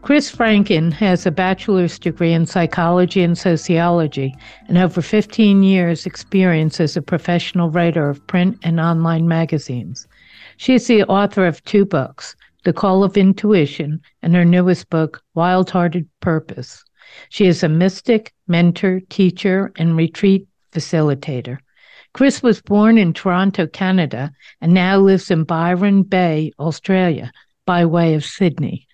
Chris Franken has a bachelor's degree in psychology and sociology and over 15 years' experience as a professional writer of print and online magazines. She is the author of two books, The Call of Intuition and her newest book, Wild Hearted Purpose. She is a mystic, mentor, teacher, and retreat facilitator. Chris was born in Toronto, Canada, and now lives in Byron Bay, Australia, by way of Sydney.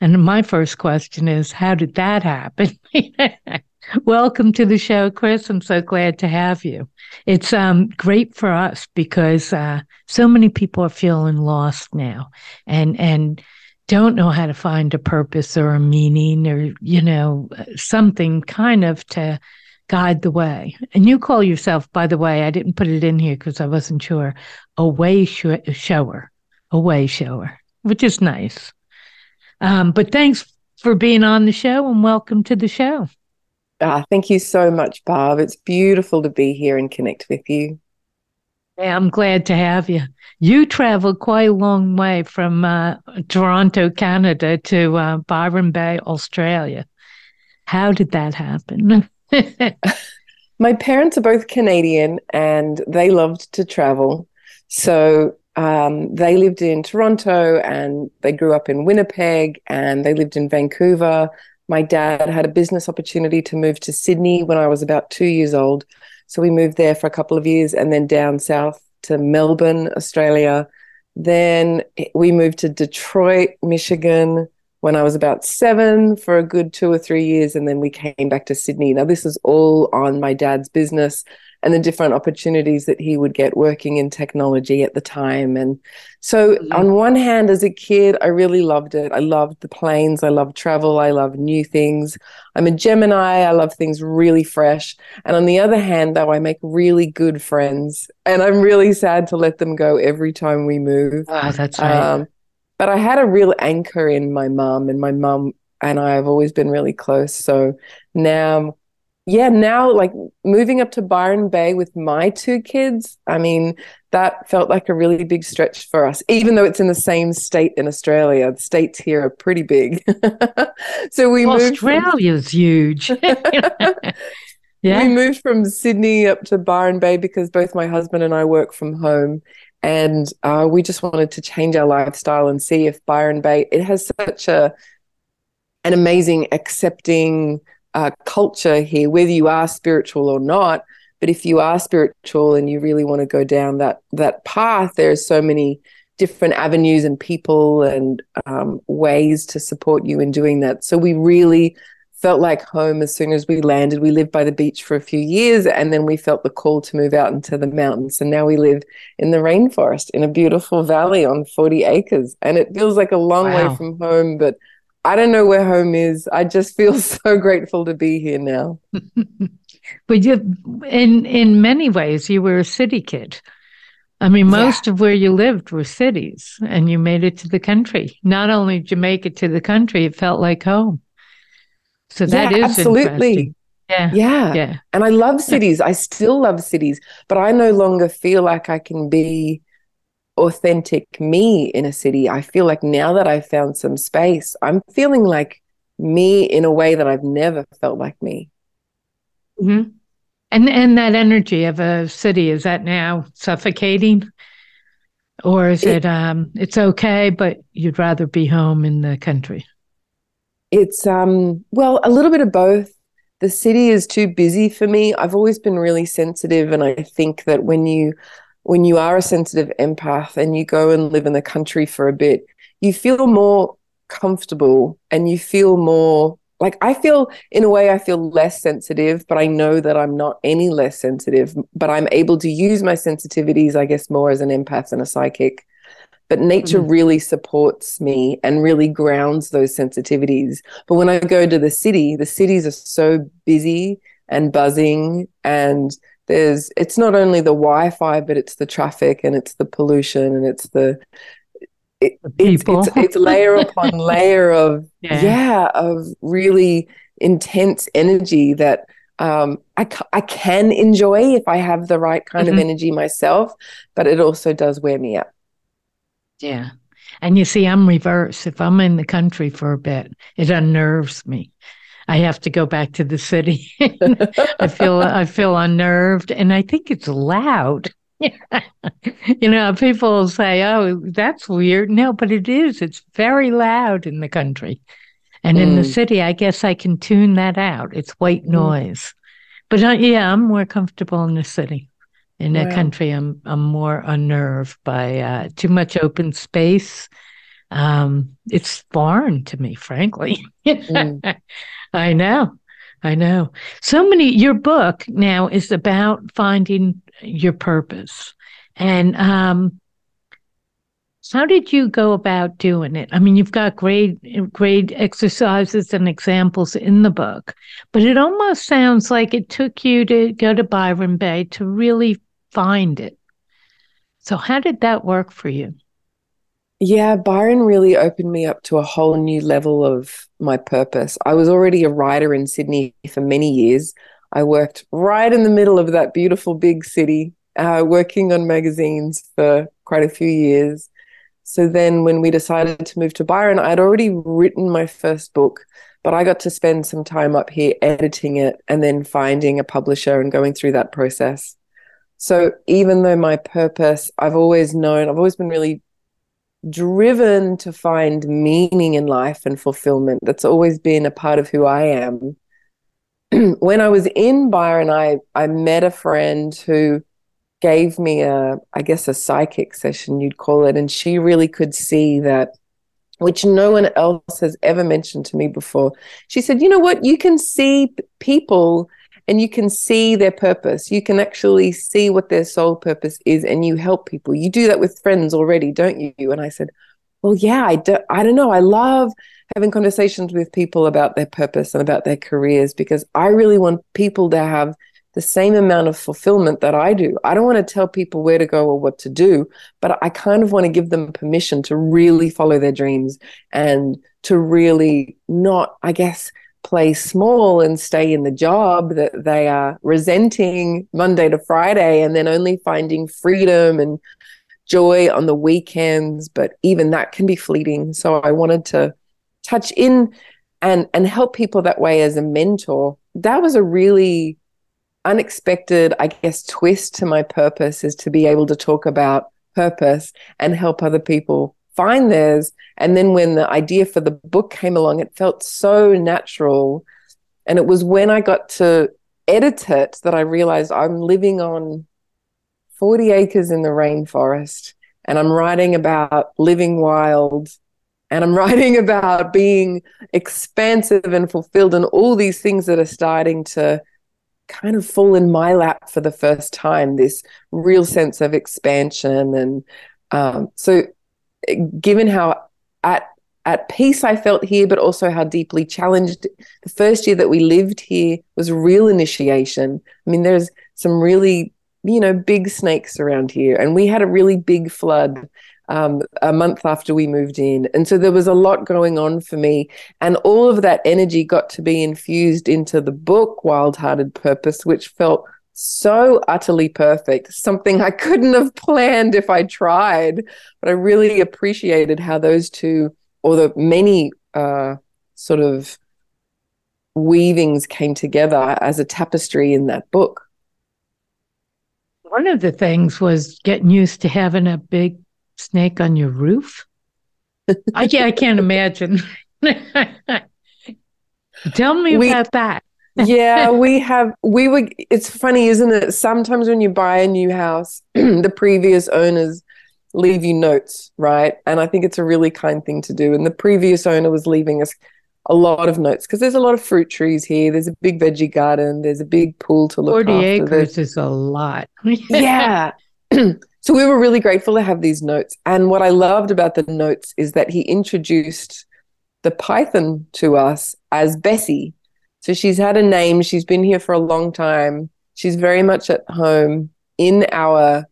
And my first question is, how did that happen? Welcome to the show, Chris. I'm so glad to have you. It's um, great for us because uh, so many people are feeling lost now, and and don't know how to find a purpose or a meaning or you know something kind of to guide the way. And you call yourself, by the way, I didn't put it in here because I wasn't sure, a way sh- shower, a way shower, which is nice. Um, but thanks for being on the show and welcome to the show. Ah, thank you so much, Barb. It's beautiful to be here and connect with you. Yeah, I'm glad to have you. You traveled quite a long way from uh, Toronto, Canada to uh, Byron Bay, Australia. How did that happen? My parents are both Canadian and they loved to travel. So um, they lived in Toronto and they grew up in Winnipeg and they lived in Vancouver. My dad had a business opportunity to move to Sydney when I was about two years old. So we moved there for a couple of years and then down south to Melbourne, Australia. Then we moved to Detroit, Michigan when I was about seven for a good two or three years. And then we came back to Sydney. Now, this is all on my dad's business and the different opportunities that he would get working in technology at the time. And so, mm-hmm. on one hand, as a kid, I really loved it. I loved the planes, I love travel, I love new things. I'm a Gemini, I love things really fresh. And on the other hand, though, I make really good friends, and I'm really sad to let them go every time we move. Oh, that's right. Um, but I had a real anchor in my mum, and my mum and I have always been really close. So now yeah, now like moving up to Byron Bay with my two kids, I mean, that felt like a really big stretch for us, even though it's in the same state in Australia. The states here are pretty big. so we well, moved. Australia's from... huge. yeah. We moved from Sydney up to Byron Bay because both my husband and I work from home. And uh, we just wanted to change our lifestyle and see if Byron Bay, it has such a, an amazing, accepting, uh, culture here, whether you are spiritual or not. But if you are spiritual and you really want to go down that that path, there are so many different avenues and people and um, ways to support you in doing that. So we really felt like home as soon as we landed. We lived by the beach for a few years and then we felt the call to move out into the mountains. And now we live in the rainforest in a beautiful valley on 40 acres. And it feels like a long wow. way from home, but I don't know where home is. I just feel so grateful to be here now. but you, in in many ways, you were a city kid. I mean, most yeah. of where you lived were cities, and you made it to the country. Not only did you make it to the country, it felt like home. So that yeah, is absolutely. Yeah. Yeah. Yeah. And I love cities. I still love cities, but I no longer feel like I can be authentic me in a city. I feel like now that I've found some space, I'm feeling like me in a way that I've never felt like me. Mm-hmm. And and that energy of a city is that now suffocating, or is it, it um it's okay, but you'd rather be home in the country? It's um well a little bit of both. The city is too busy for me. I've always been really sensitive, and I think that when you when you are a sensitive empath and you go and live in the country for a bit, you feel more comfortable and you feel more like I feel in a way I feel less sensitive, but I know that I'm not any less sensitive, but I'm able to use my sensitivities, I guess, more as an empath and a psychic. but nature mm-hmm. really supports me and really grounds those sensitivities. But when I go to the city, the cities are so busy and buzzing and there's it's not only the wi-fi but it's the traffic and it's the pollution and it's the it, it's, it's, it's layer upon layer of yeah. yeah. of really intense energy that um, I, I can enjoy if I have the right kind mm-hmm. of energy myself, but it also does wear me out. Yeah. And you see, I'm reverse. If I'm in the country for a bit, it unnerves me. I have to go back to the city. I feel I feel unnerved, and I think it's loud. you know, people say, "Oh, that's weird." No, but it is. It's very loud in the country, and mm. in the mm. city, I guess I can tune that out. It's white mm. noise. But uh, yeah, I'm more comfortable in the city. In the country, I'm I'm more unnerved by uh, too much open space. Um, it's foreign to me, frankly. mm. I know. I know. So many, your book now is about finding your purpose. And um, how did you go about doing it? I mean, you've got great, great exercises and examples in the book, but it almost sounds like it took you to go to Byron Bay to really find it. So, how did that work for you? Yeah, Byron really opened me up to a whole new level of my purpose. I was already a writer in Sydney for many years. I worked right in the middle of that beautiful big city, uh, working on magazines for quite a few years. So then, when we decided to move to Byron, I'd already written my first book, but I got to spend some time up here editing it and then finding a publisher and going through that process. So, even though my purpose, I've always known, I've always been really driven to find meaning in life and fulfillment. That's always been a part of who I am. when I was in Byron, I, I met a friend who gave me a, I guess, a psychic session, you'd call it. And she really could see that, which no one else has ever mentioned to me before. She said, You know what? You can see people and you can see their purpose. You can actually see what their soul purpose is and you help people. You do that with friends already, don't you? And I said, Well, yeah, I, do, I don't know. I love having conversations with people about their purpose and about their careers because I really want people to have the same amount of fulfillment that I do. I don't want to tell people where to go or what to do, but I kind of want to give them permission to really follow their dreams and to really not, I guess, play small and stay in the job that they are resenting Monday to Friday and then only finding freedom and joy on the weekends. But even that can be fleeting. So I wanted to touch in and and help people that way as a mentor. That was a really unexpected, I guess, twist to my purpose is to be able to talk about purpose and help other people find theirs. And then when the idea for the book came along, it felt so natural. And it was when I got to edit it that I realized I'm living on 40 acres in the rainforest and I'm writing about living wild and I'm writing about being expansive and fulfilled and all these things that are starting to kind of fall in my lap for the first time this real sense of expansion and um, so given how at at peace I felt here, but also how deeply challenged. The first year that we lived here was real initiation. I mean, there's some really, you know, big snakes around here, and we had a really big flood um, a month after we moved in. And so there was a lot going on for me. And all of that energy got to be infused into the book, Wild Hearted Purpose, which felt so utterly perfect, something I couldn't have planned if I tried. But I really appreciated how those two, or the many uh, sort of weavings came together as a tapestry in that book. One of the things was getting used to having a big snake on your roof. I, I can't imagine. Tell me we, about that yeah, we have. We were. It's funny, isn't it? Sometimes when you buy a new house, the previous owners leave you notes, right? And I think it's a really kind thing to do. And the previous owner was leaving us a lot of notes because there's a lot of fruit trees here. There's a big veggie garden. There's a big pool to look 40 after. acres there's, is a lot. yeah. So we were really grateful to have these notes. And what I loved about the notes is that he introduced the python to us as Bessie. So she's had a name. She's been here for a long time. She's very much at home in our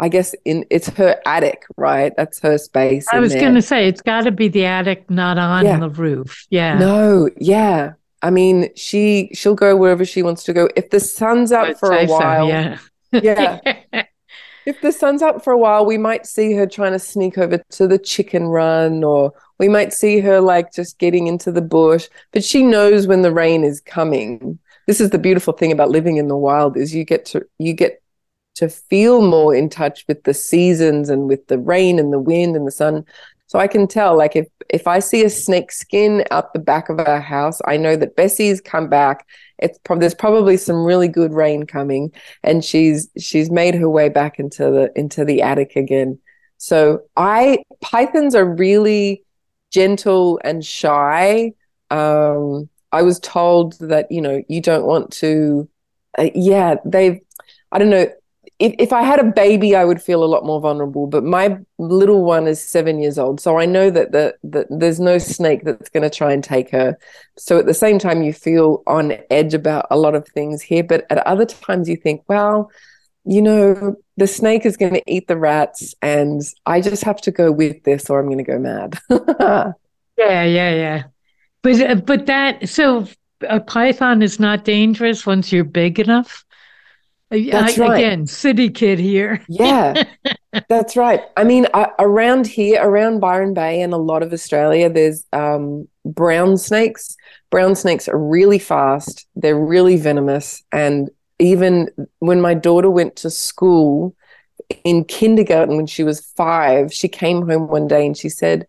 I guess in it's her attic, right? That's her space. I was going to say it's got to be the attic, not on yeah. the roof. Yeah. No, yeah. I mean, she she'll go wherever she wants to go. If the sun's out for a while, so, yeah, yeah. if the sun's out for a while, we might see her trying to sneak over to the chicken run, or we might see her like just getting into the bush. But she knows when the rain is coming. This is the beautiful thing about living in the wild is you get to you get to feel more in touch with the seasons and with the rain and the wind and the sun. So I can tell, like if if I see a snake skin out the back of our house, I know that Bessie's come back. It's pro- there's probably some really good rain coming, and she's she's made her way back into the into the attic again. So I pythons are really gentle and shy. Um, I was told that you know you don't want to. Uh, yeah, they've I don't know if, if I had a baby, I would feel a lot more vulnerable. But my little one is seven years old, so I know that the, that there's no snake that's going to try and take her. So at the same time, you feel on edge about a lot of things here, but at other times you think, well, you know, the snake is going to eat the rats, and I just have to go with this, or I'm going to go mad. yeah, yeah, yeah. But uh, but that so a python is not dangerous once you're big enough. That's I, right. Again, city kid here. yeah, that's right. I mean, I, around here, around Byron Bay and a lot of Australia, there's um, brown snakes. Brown snakes are really fast. They're really venomous. And even when my daughter went to school in kindergarten when she was five, she came home one day and she said,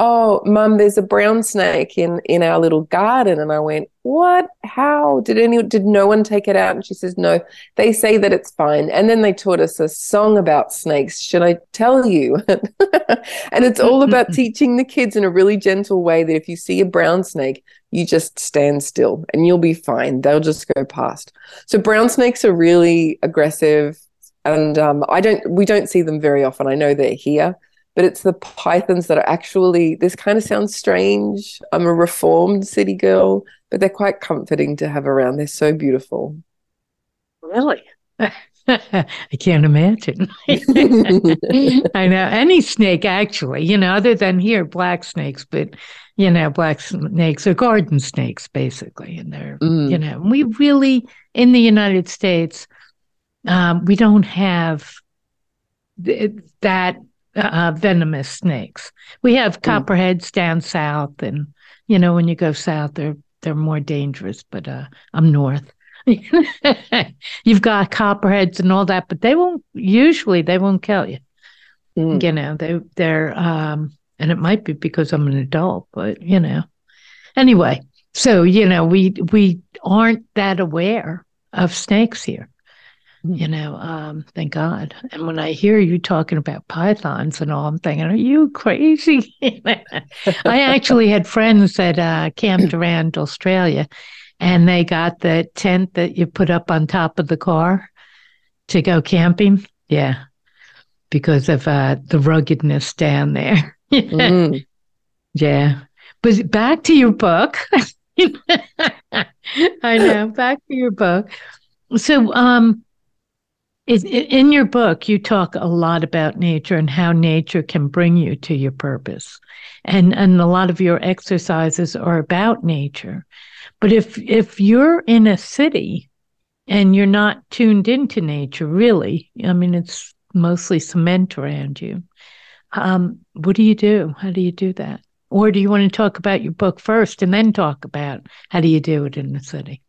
oh mum there's a brown snake in in our little garden. And i went what? How? Did any did no one take it out? And she says no they say that it's fine. And then they taught us a song about snakes should i tell you? And it's all about teaching the kids in a really gentle way that if you see a brown snake you just stand still and you'll be fine. They'll just go past. So brown snakes are really aggressive and um, i don't we don't see them very often. I know they're here but it's the pythons that are actually this kind of sounds strange. I'm a reformed city girl but they're quite comforting to have around. They're so beautiful. Really? I can't imagine. I know any snake, actually, you know, other than here, black snakes, but, you know, black snakes are garden snakes, basically. And they're, mm. you know, we really, in the United States, um, we don't have th- that uh, venomous snakes. We have mm. copperheads down south, and you know when you go south, they're they're more dangerous. But uh, I'm north. You've got copperheads and all that, but they won't. Usually, they won't kill you. Mm. You know, they they're um, and it might be because I'm an adult, but you know. Anyway, so you know, we we aren't that aware of snakes here you know, um, thank God. And when I hear you talking about pythons and all, I'm thinking, are you crazy? I actually had friends that uh, camped around Australia and they got the tent that you put up on top of the car to go camping. Yeah. Because of uh, the ruggedness down there. mm. Yeah. But back to your book. I know. Back to your book. So, um, in your book, you talk a lot about nature and how nature can bring you to your purpose. And, and a lot of your exercises are about nature. But if, if you're in a city and you're not tuned into nature, really, I mean, it's mostly cement around you. Um, what do you do? How do you do that? Or do you want to talk about your book first and then talk about how do you do it in the city?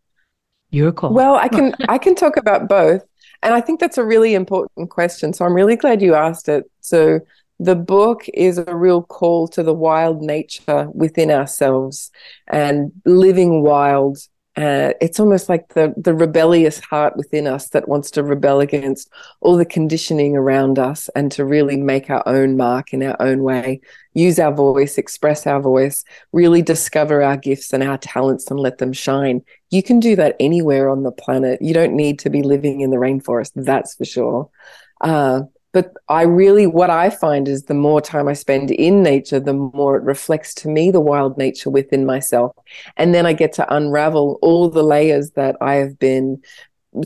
Your call. Well, I can I can talk about both. And I think that's a really important question. So I'm really glad you asked it. So the book is a real call to the wild nature within ourselves and living wild. Uh, it's almost like the the rebellious heart within us that wants to rebel against all the conditioning around us and to really make our own mark in our own way use our voice express our voice really discover our gifts and our talents and let them shine you can do that anywhere on the planet. You don't need to be living in the rainforest, that's for sure. Uh, but I really, what I find is the more time I spend in nature, the more it reflects to me the wild nature within myself. And then I get to unravel all the layers that I have been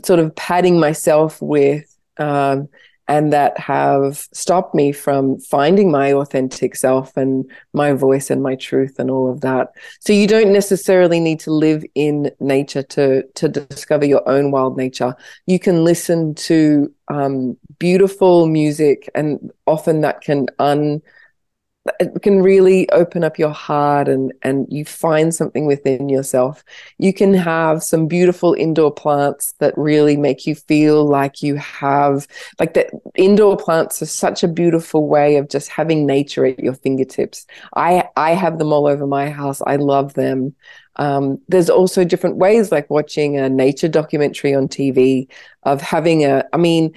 sort of padding myself with um, and that have stopped me from finding my authentic self and my voice and my truth and all of that. So you don't necessarily need to live in nature to to discover your own wild nature. You can listen to um, beautiful music, and often that can un it can really open up your heart and and you find something within yourself. You can have some beautiful indoor plants that really make you feel like you have like that indoor plants are such a beautiful way of just having nature at your fingertips. I i have them all over my house. I love them. Um, there's also different ways like watching a nature documentary on tv of having a i mean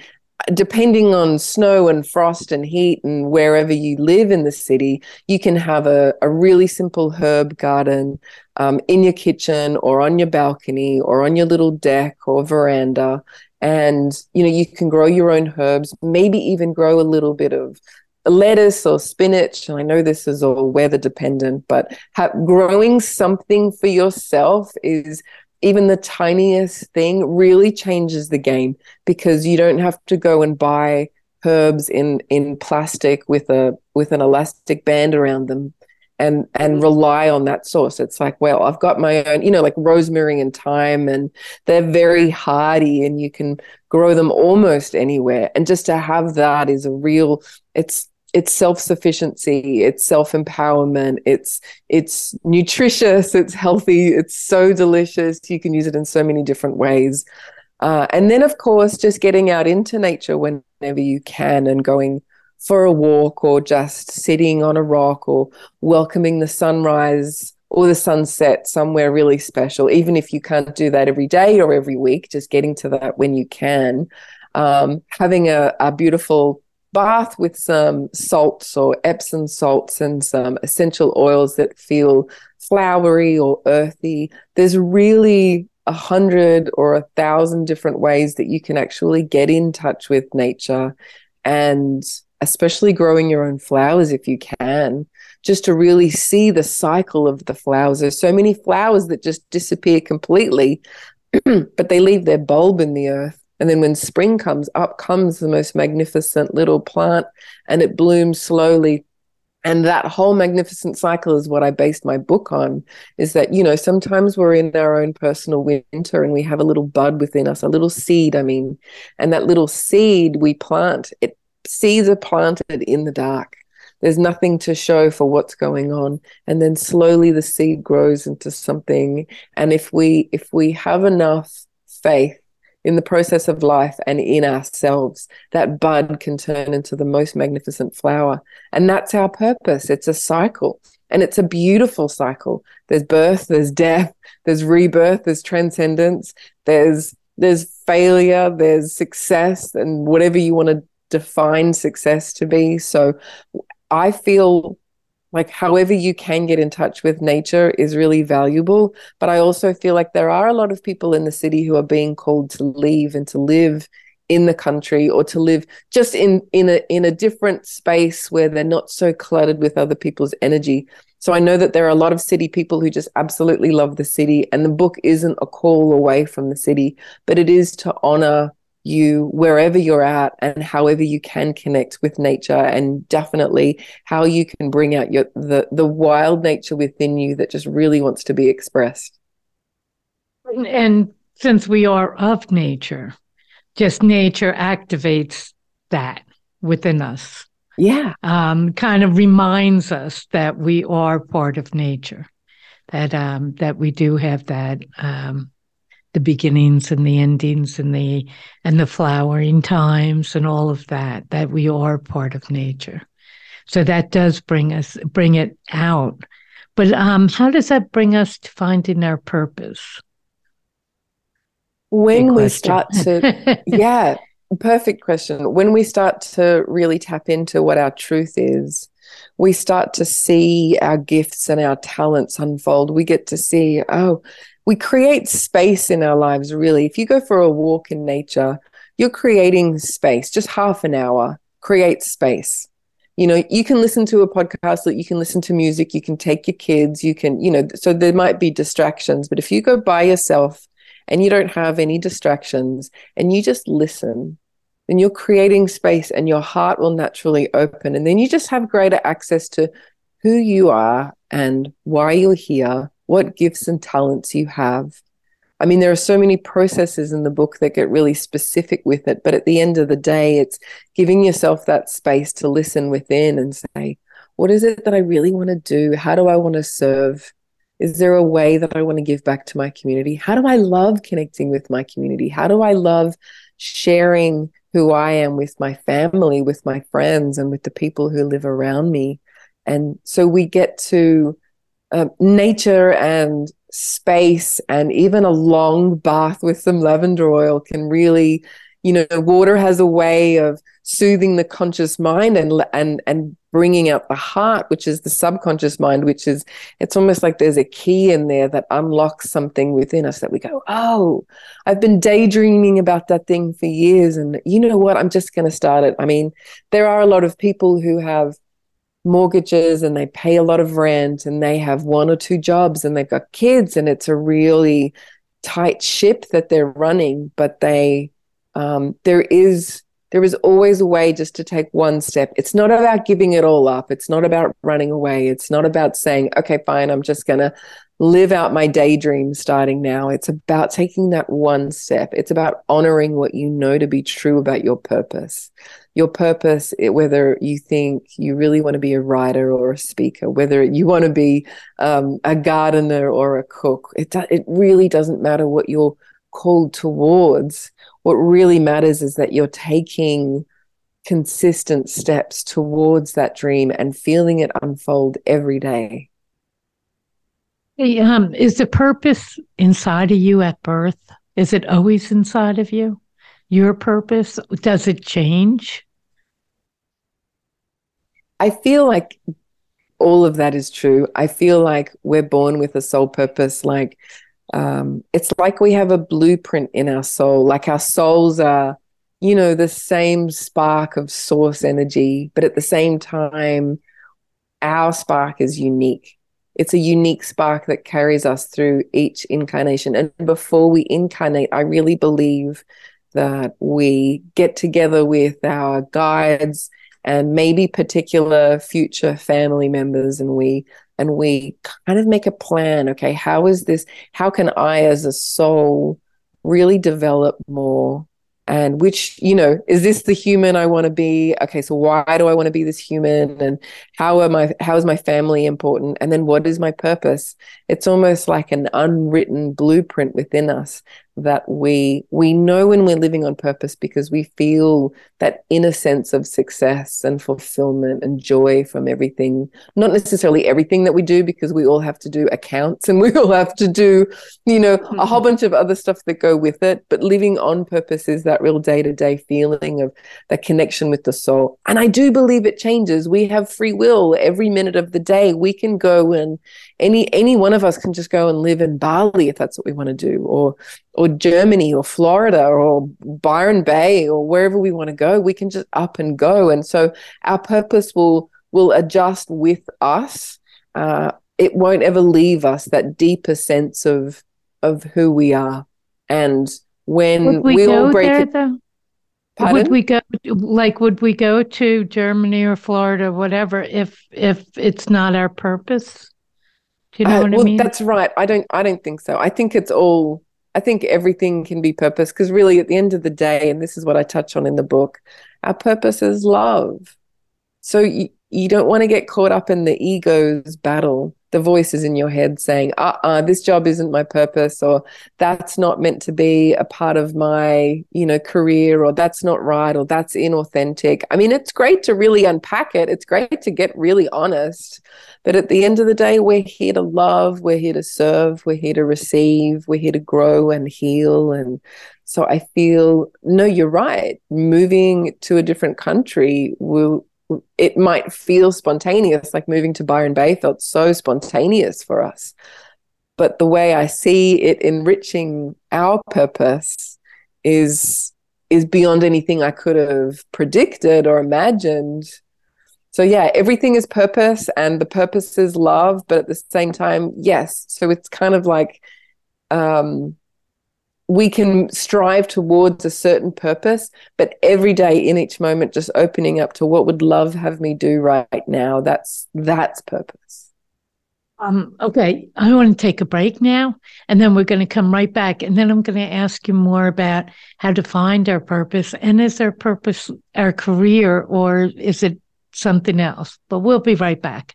depending on snow and frost and heat and wherever you live in the city, you can have a, a really simple herb garden um, in your kitchen or on your balcony or on your little deck or veranda. And, you know, you can grow your own herbs, maybe even grow a little bit of lettuce or spinach. And I know this is all weather dependent, but ha- growing something for yourself is even the tiniest thing really changes the game because you don't have to go and buy herbs in in plastic with a with an elastic band around them and and mm-hmm. rely on that source it's like well i've got my own you know like rosemary and thyme and they're very hardy and you can grow them almost anywhere and just to have that is a real it's it's self-sufficiency it's self-empowerment it's it's nutritious it's healthy it's so delicious. You can use it in so many different ways. Uh, and then of course just getting out into nature whenever you can and going for a walk or just sitting on a rock or welcoming the sunrise or the sunset somewhere really special. Even if you can't do that every day or every week just getting to that when you can. Um, having a, a beautiful bath with some salts or Epsom salts and some essential oils that feel flowery or earthy. There's really a hundred or a thousand different ways that you can actually get in touch with nature and especially growing your own flowers if you can just to really see the cycle of the flowers there's so many flowers that just disappear completely but they leave their bulb in the earth and then when spring comes, up comes the most magnificent little plant and it blooms slowly. And that whole magnificent cycle is what I based my book on is that, you know, sometimes we're in our own personal winter and we have a little bud within us, a little seed, I mean, and that little seed we plant, it seeds are planted in the dark. There's nothing to show for what's going on. And then slowly the seed grows into something. And if we if we have enough faith in the process of life and in ourselves, that bud can turn into the most magnificent flower. And that's our purpose. It's a cycle and it's a beautiful cycle. There's birth, there's death, there's rebirth, there's transcendence, there's there's failure, there's success, and whatever you want to define success to be. So I feel like however you can get in touch with nature is really valuable but i also feel like there are a lot of people in the city who are being called to leave and to live in the country or to live just in in a in a different space where they're not so cluttered with other people's energy. So i know that there are a lot of city people who just absolutely love the city and the book isn't a call away from the city but it is to honor you wherever you're at and however you can connect with nature and definitely how you can bring out your the the wild nature within you that just really wants to be expressed. And since we are of nature just nature activates that within us. Yeah. Um, kind of reminds us that we are part of nature that um, that we do have that um, the beginnings and the endings and the and the flowering times and all of that that we are part of nature. So that does bring us bring it out. But um how does that bring us to finding our purpose? When we start to yeah perfect question. When we start to really tap into what our truth is we start to see our gifts and our talents unfold. We get to see oh we create space in our lives, really. If you go for a walk in nature, you're creating space, just half an hour. create space you know you can listen to a podcast that you can listen to music you can take your kids you can you know so there might be distractions but if you go by yourself and you don't have any distractions and you just listen then you're creating space and your heart will naturally open and then you just have greater access to who you are and why you're here what gifts and talents you have I mean, there are so many processes in the book that get really specific with it, but at the end of the day, it's giving yourself that space to listen within and say, what is it that I really want to do? How do I want to serve? Is there a way that I want to give back to my community? How do I love connecting with my community? How do I love sharing who I am with my family, with my friends, and with the people who live around me? And so we get to uh, nature and space and even a long bath with some lavender oil can really you know water has a way of soothing the conscious mind and and and bringing out the heart which is the subconscious mind which is it's almost like there's a key in there that unlocks something within us that we go oh i've been daydreaming about that thing for years and you know what? I'm just going to start it. I mean there are a lot of people who have mortgages and they pay a lot of rent and they have one or two jobs and they've got kids and it's a really tight ship that they're running but they um, there is there is always a way just to take one step it's not about giving it all up it's not about running away it's not about saying okay fine i'm just going to live out my daydream starting now. It's about taking that one step. It's about honoring what you know to be true about your purpose. Your purpose, whether you think you really want to be a writer or a speaker, whether you want to be um, a gardener or a cook, it, it really doesn't matter what you're called towards. What really matters is that you're taking consistent steps towards that dream and feeling it unfold every day. Um, is the purpose inside of you at birth? Is it always inside of you? Your purpose? Does it change? I feel like all of that is true. I feel like we're born with a soul purpose. Like um, it's like we have a blueprint in our soul. Like our souls are, you know, the same spark of source energy, but at the same time, our spark is unique it's a unique spark that carries us through each incarnation. And before we incarnate, I really believe that we get together with our guides and maybe particular future family members and we and we kind of make a plan okay how is this how can i as a soul really develop more? And which you know is this the human i want to be? Okay so why do i want to be this human? And how am i how is my family important? And then what is my purpose? It's almost like an unwritten blueprint within us that we we know when we're living on purpose because we feel that inner sense of success and fulfillment and joy from everything. Not necessarily everything that we do because we all have to do accounts and we all have to do you know mm-hmm. a whole bunch of other stuff that go with it. But living on purpose is that real day-to-day feeling of that connection with the soul. And i do believe it changes. We have free will every minute of the day. We can go and any any one of us can just go and live in bali if that's what we want to do or or Germany or Florida or Byron Bay or wherever we want to go, we can just up and go. And so our purpose will will adjust with us. Uh, it won't ever leave us that deeper sense of of who we are. And when we, we all break there, it, though? Pardon? Would we go like would we go to Germany or Florida, whatever, if if it's not our purpose? Do you know uh, what well, I mean? That's right. I don't I don't think so. I think it's all I think everything can be purpose because really at the end of the day, and this is what I touch on in the book, our purpose is love. So you, you don't want to get caught up in the ego's battle the voices in your head saying, uh uh this job isn't my purpose, or that's not meant to be a part of my, you know, career, or that's not right, or that's inauthentic. I mean, it's great to really unpack it. It's great to get really honest. But at the end of the day, we're here to love, we're here to serve, we're here to receive, we're here to grow and heal. And so I feel, no, you're right. Moving to a different country will it might feel spontaneous, like moving to Byron Bay felt so spontaneous for us. But the way I see it enriching our purpose is is beyond anything I could have predicted or imagined. So yeah, everything is purpose and the purpose is love, but at the same time, yes. So it's kind of like um we can strive towards a certain purpose, but every day in each moment, just opening up to what would love have me do right now. That's that's purpose. Um, okay, I want to take a break now, and then we're going to come right back, and then I'm going to ask you more about how to find our purpose, and is our purpose our career, or is it something else? But we'll be right back.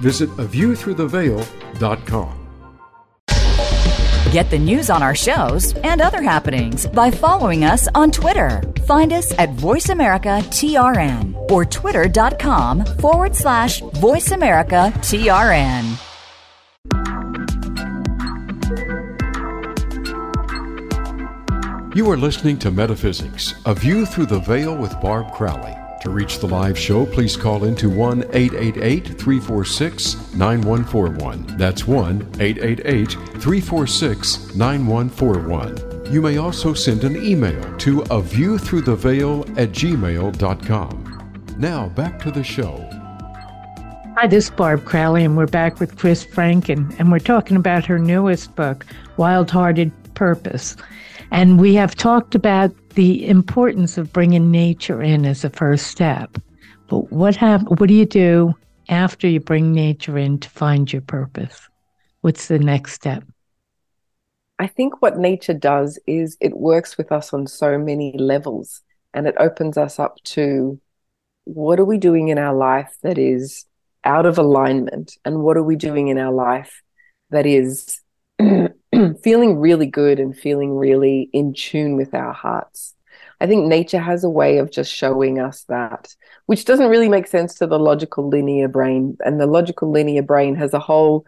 Visit aviewthroughtheveil.com. Get the news on our shows and other happenings by following us on Twitter. Find us at VoiceAmericaTRN or twitter.com forward slash VoiceAmericaTRN. You are listening to Metaphysics, A View Through the Veil with Barb Crowley. To reach the live show, please call into 1 888 346 9141. That's 1 888 346 9141. You may also send an email to a view through the veil at gmail.com. Now back to the show. Hi, this is Barb Crowley, and we're back with Chris Franken, and we're talking about her newest book, Wild Hearted Purpose. And we have talked about the importance of bringing nature in as a first step. But what hap- what do you do after you bring nature in to find your purpose? What's the next step? I think what nature does is it works with us on so many levels and it opens us up to what are we doing in our life that is out of alignment and what are we doing in our life that is feeling really good and feeling really in tune with our hearts. I think nature has a way of just showing us that, which doesn't really make sense to the logical linear brain. And the logical linear brain has a whole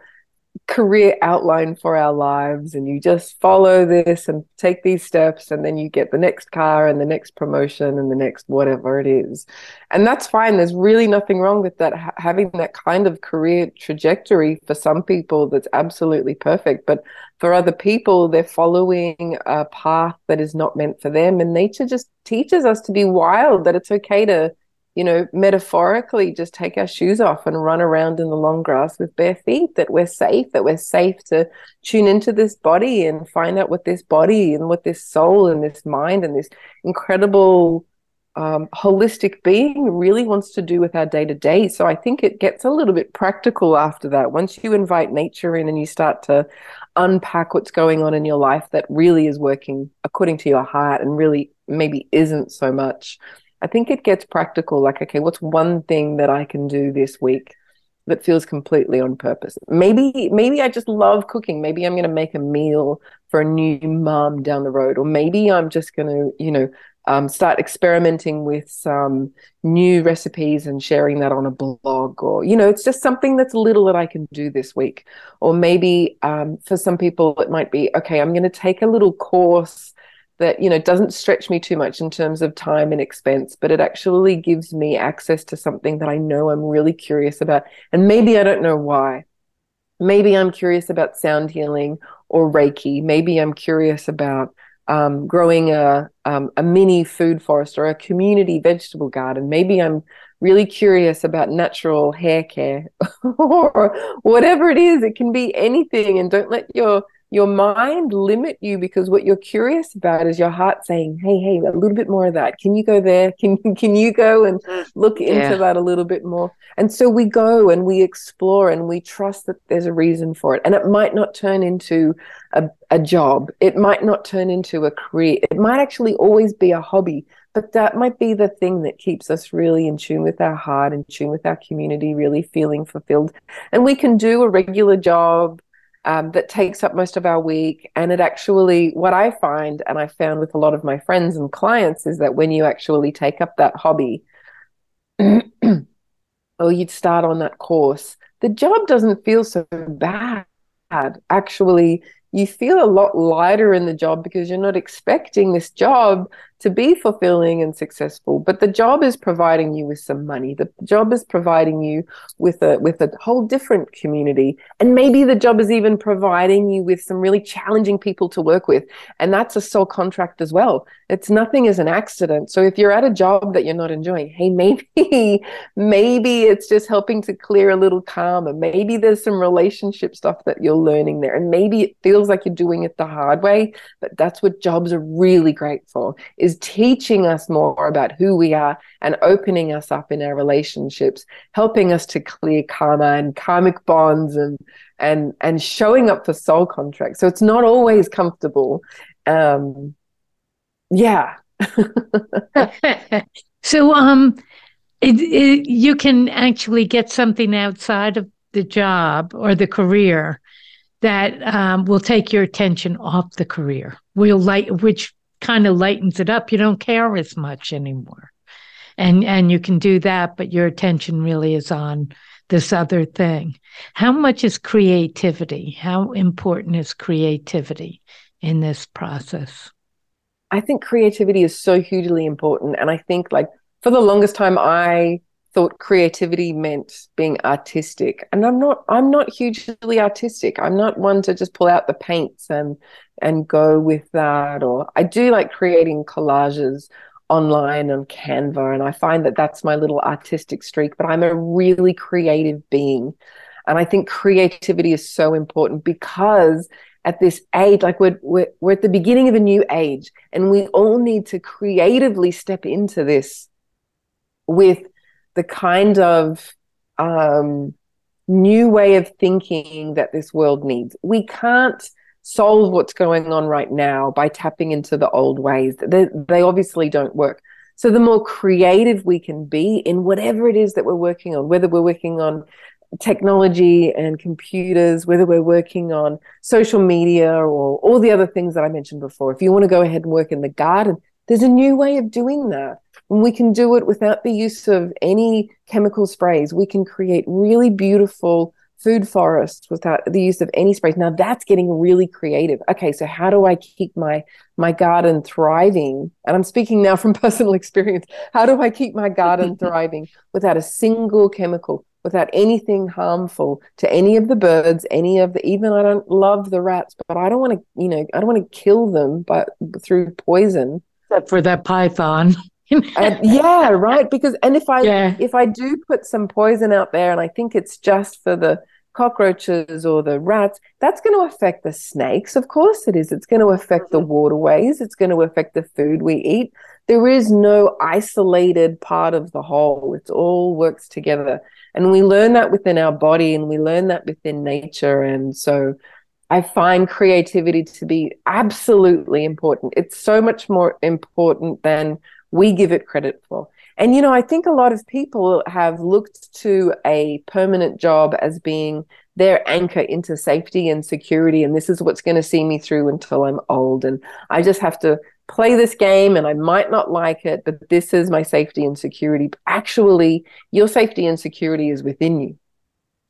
career outline for our lives and you just follow this and take these steps and then you get the next car and the next promotion and the next whatever it is. And that's fine. There's really nothing wrong with that having that kind of career trajectory for some people that's absolutely perfect but for other people they're following a path that is not meant for them and nature just teaches us to be wild that it's okay to you know, metaphorically just take our shoes off and run around in the long grass with bare feet, that we're safe, that we're safe to tune into this body and find out what this body and what this soul and this mind and this incredible um, holistic being really wants to do with our day to day. So I think it gets a little bit practical after that. Once you invite nature in and you start to unpack what's going on in your life that really is working according to your heart and really maybe isn't so much I think it gets practical. Like, okay, what's one thing that I can do this week that feels completely on purpose? Maybe, maybe I just love cooking. Maybe I'm going to make a meal for a new mom down the road, or maybe I'm just going to, you know, um, start experimenting with some new recipes and sharing that on a blog, or you know, it's just something that's little that I can do this week. Or maybe um, for some people, it might be okay. I'm going to take a little course that you know doesn't stretch me too much in terms of time and expense but it actually gives me access to something that i know i'm really curious about and maybe i don't know why maybe i'm curious about sound healing or reiki maybe i'm curious about um, growing a um, a mini food forest or a community vegetable garden. Maybe I'm really curious about natural hair care or whatever it is. It can be anything, and don't let your your mind limit you because what you're curious about is your heart saying, "Hey, hey, a little bit more of that. Can you go there? Can can you go and look into yeah. that a little bit more?" And so we go and we explore and we trust that there's a reason for it. And it might not turn into a, a job. It might not turn into a career. It might actually always be a hobby. But that might be the thing that keeps us really in tune with our heart, in tune with our community, really feeling fulfilled. And we can do a regular job um, that takes up most of our week. And it actually, what I find, and I found with a lot of my friends and clients, is that when you actually take up that hobby, or you'd start on that course, the job doesn't feel so bad. Actually, you feel a lot lighter in the job because you're not expecting this job to be fulfilling and successful but the job is providing you with some money. The job is providing you with a with a whole different community. And maybe the job is even providing you with some really challenging people to work with. And that's a soul contract as well. It's nothing is an accident. So if you're at a job that you're not enjoying hey maybe maybe it's just helping to clear a little karma maybe there's some relationship stuff that you're learning there. And maybe it feels like you're doing it the hard way but that's what jobs are really great for is is teaching us more about who we are and opening us up in our relationships, helping us to clear karma and karmic bonds and and and showing up for soul contracts. So it's not always comfortable. Um, yeah. so um it, it, you can actually get something outside of the job or the career that um, will take your attention off the career will light which kind of lightens it up. You don't care as much anymore. And and you can do that, but your attention really is on this other thing. How much is creativity? How important is creativity in this process? I think creativity is so hugely important. And I think like for the longest time I thought creativity meant being artistic. And i'm not i'm not hugely artistic. I'm not one to just pull out the paints and and go with that or i do like creating collages online on canva and i find that that's my little artistic streak but i'm a really creative being. And i think creativity is so important because at this age like we're, we're we're at the beginning of a new age and we all need to creatively step into this with the kind of um, new way of thinking that this world needs. We can't solve what's going on right now by tapping into the old ways. They, they obviously don't work. So the more creative we can be in whatever it is that we're working on, whether we're working on technology and computers, whether we're working on social media or all the other things that I mentioned before, if you want to go ahead and work in the garden, there's a new way of doing that. And we can do it without the use of any chemical sprays. We can create really beautiful food forests without the use of any sprays. Now that's getting really creative. Okay, so how do I keep my my garden thriving? And I'm speaking now from personal experience. How do I keep my garden thriving without a single chemical, without anything harmful to any of the birds, any of the even I don't love the rats, but I don't want to, you know, I don't want to kill them but through poison. Except for that python. yeah, right. Because and if I yeah. if I do put some poison out there, and I think it's just for the cockroaches or the rats, that's going to affect the snakes. Of course, it is. It's going to affect the mm-hmm. waterways. It's going to affect the food we eat. There is no isolated part of the whole. It all works together, and we learn that within our body, and we learn that within nature. And so, I find creativity to be absolutely important. It's so much more important than we give it credit for. And, you know, I think a lot of people have looked to a permanent job as being their anchor into safety and security. And this is what's going to see me through until I'm old. And I just have to play this game and I might not like it, but this is my safety and security. Actually, your safety and security is within you.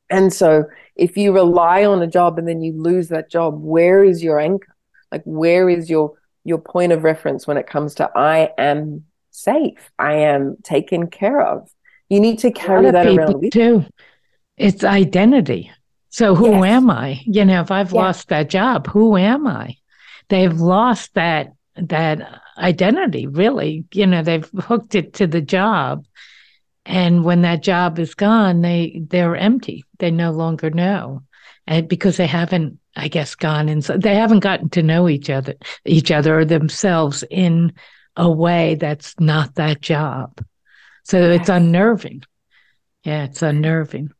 And so if you rely on a job and then you lose that job, where is your anchor? Like, where is your your point of reference when it comes to I am safe. I am taken care of. You need to carry that around with too. It's identity. So who yes. am I? You know, if I've yes. lost that job, who am I? They've lost that that identity really you know they've hooked it to the job and when that job is gone they they're empty they no longer know and because they haven't i guess gone inside they haven't gotten to know each other each other or themselves in a way that's not that job so it's unnerving yeah it's unnerving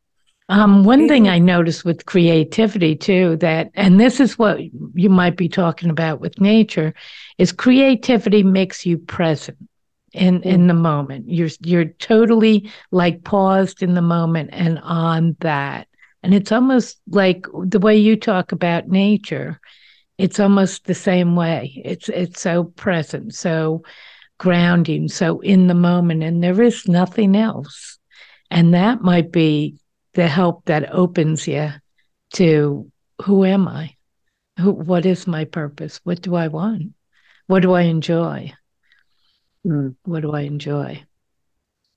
um, one thing I noticed with creativity too, that, and this is what you might be talking about with nature, is creativity makes you present in in the moment. You're you're totally like paused in the moment and on that. And it's almost like the way you talk about nature. It's almost the same way. It's it's so present, so grounding, so in the moment, and there is nothing else. And that might be the help that opens you to who am I? Who, what is my purpose? What do I want? What do I enjoy? Mm. What do I enjoy?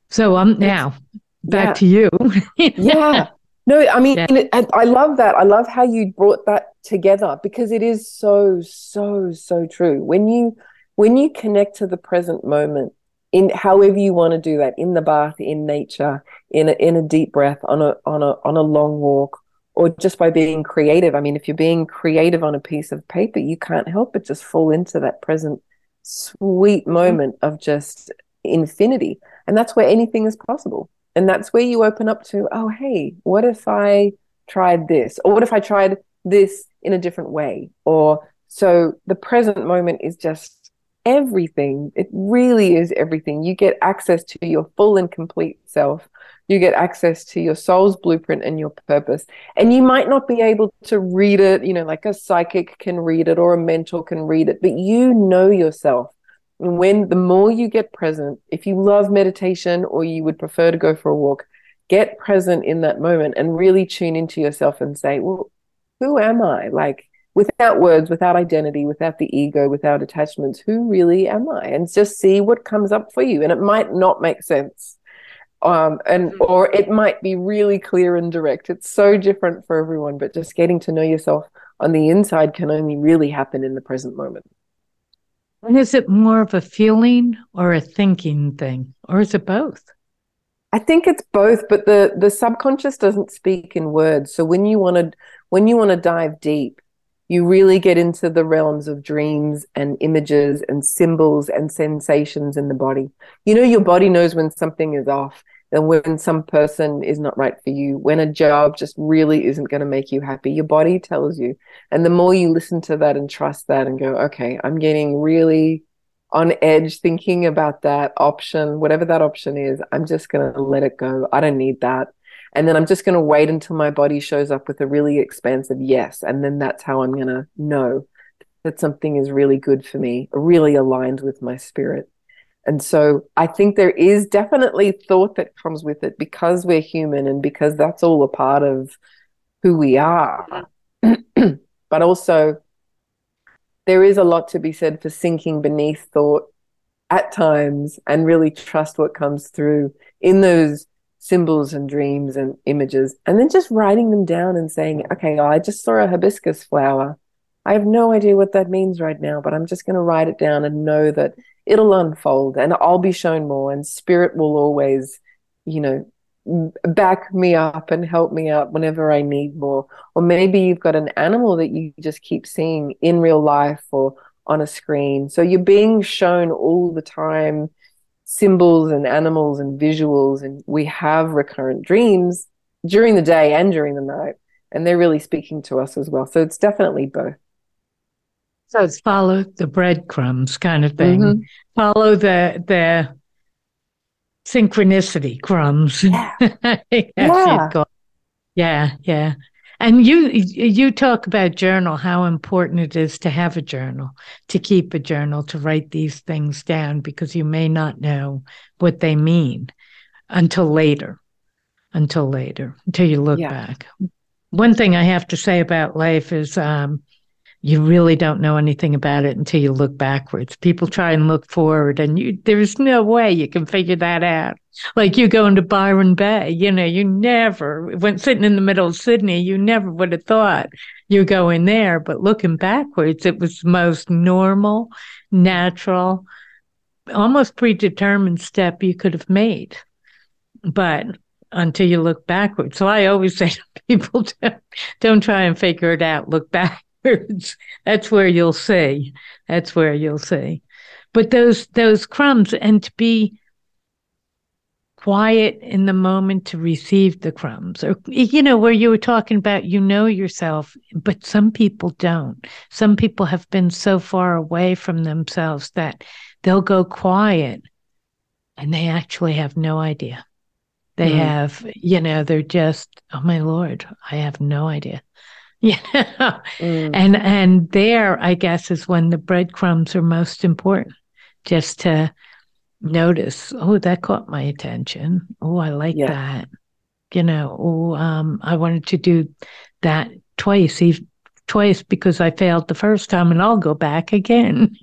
So I'm um, now back yeah. to you. yeah. No, I mean, yeah. I love that. I love how you brought that together because it is so, so, so true. When you when you connect to the present moment, in however you want to do that in the bath in nature in a, in a deep breath on a on a on a long walk or just by being creative. I mean if you're being creative on a piece of paper you can't help but just fall into that present sweet moment of just infinity. And that's where anything is possible. And that's where you open up to oh hey what if i tried this? Or what if i tried this in a different way or so the present moment is just everything. It really is everything. You get access to your full and complete self. You get access to your soul's blueprint and your purpose. And you might not be able to read it, you know, like a psychic can read it or a mentor can read it, but you know yourself. And when the more you get present, if you love meditation or you would prefer to go for a walk, get present in that moment and really tune into yourself and say, well, who am I? Like, without words, without identity, without the ego, without attachments, who really am I? And just see what comes up for you. And it might not make sense. Um, and mm-hmm. or it might be really clear and direct. It's so different for everyone, but just getting to know yourself on the inside can only really happen in the present moment. And is it more of a feeling or a thinking thing, or is it both? I think it's both, but the the subconscious doesn't speak in words. So when you want to when you want to dive deep, you really get into the realms of dreams and images and symbols and sensations in the body. You know, your body knows when something is off and when some person is not right for you, when a job just really isn't going to make you happy. Your body tells you. And the more you listen to that and trust that and go, okay, I'm getting really on edge thinking about that option, whatever that option is, I'm just going to let it go. I don't need that. And then I'm just going to wait until my body shows up with a really expansive yes. And then that's how I'm going to know that something is really good for me, really aligned with my spirit. And so I think there is definitely thought that comes with it because we're human and because that's all a part of who we are. but also, there is a lot to be said for sinking beneath thought at times and really trust what comes through in those symbols and dreams and images, and then just writing them down and saying, okay, I just saw a hibiscus flower. I have no idea what that means right now, but I'm just going to write it down and know that it'll unfold and I'll be shown more, and spirit will always, you know, back me up and help me out whenever I need more. Or maybe you've got an animal that you just keep seeing in real life or on a screen. So you're being shown all the time symbols and animals and visuals and we have recurrent dreams during the day and during the night and they're really speaking to us as well. So it's definitely both. So it's follow the breadcrumbs kind of thing. Mm-hmm. follow the the synchronicity crumbs. Yeah. Yeah. yeah yeah and you you talk about journal, how important it is to have a journal, to keep a journal, to write these things down because you may not know what they mean until later. Until later, until you look yeah. back. One thing I have to say about life is um, you really don't know anything about it until you look backwards. People try and look forward, and you there's no way you can figure that out. Like you going to Byron Bay, you know, you never when sitting in the middle of Sydney, you never would have thought you're going there. But looking backwards, it was the most normal, natural, almost predetermined step you could have made. But until you look backwards. So I always say to people, don't, don't try and figure it out. Look backwards. That's where you'll see. That's where you'll see. But those those crumbs and to be quiet in the moment to receive the crumbs or you know where you were talking about you know yourself but some people don't some people have been so far away from themselves that they'll go quiet and they actually have no idea they mm. have, you know, they're just, oh my lord, I have no idea. Yeah. mm. And and there, I guess, is when the breadcrumbs are most important. Just to notice, oh, that caught my attention. Oh, I like yeah. that. You know, oh, um, I wanted to do that twice, even twice because I failed the first time and I'll go back again.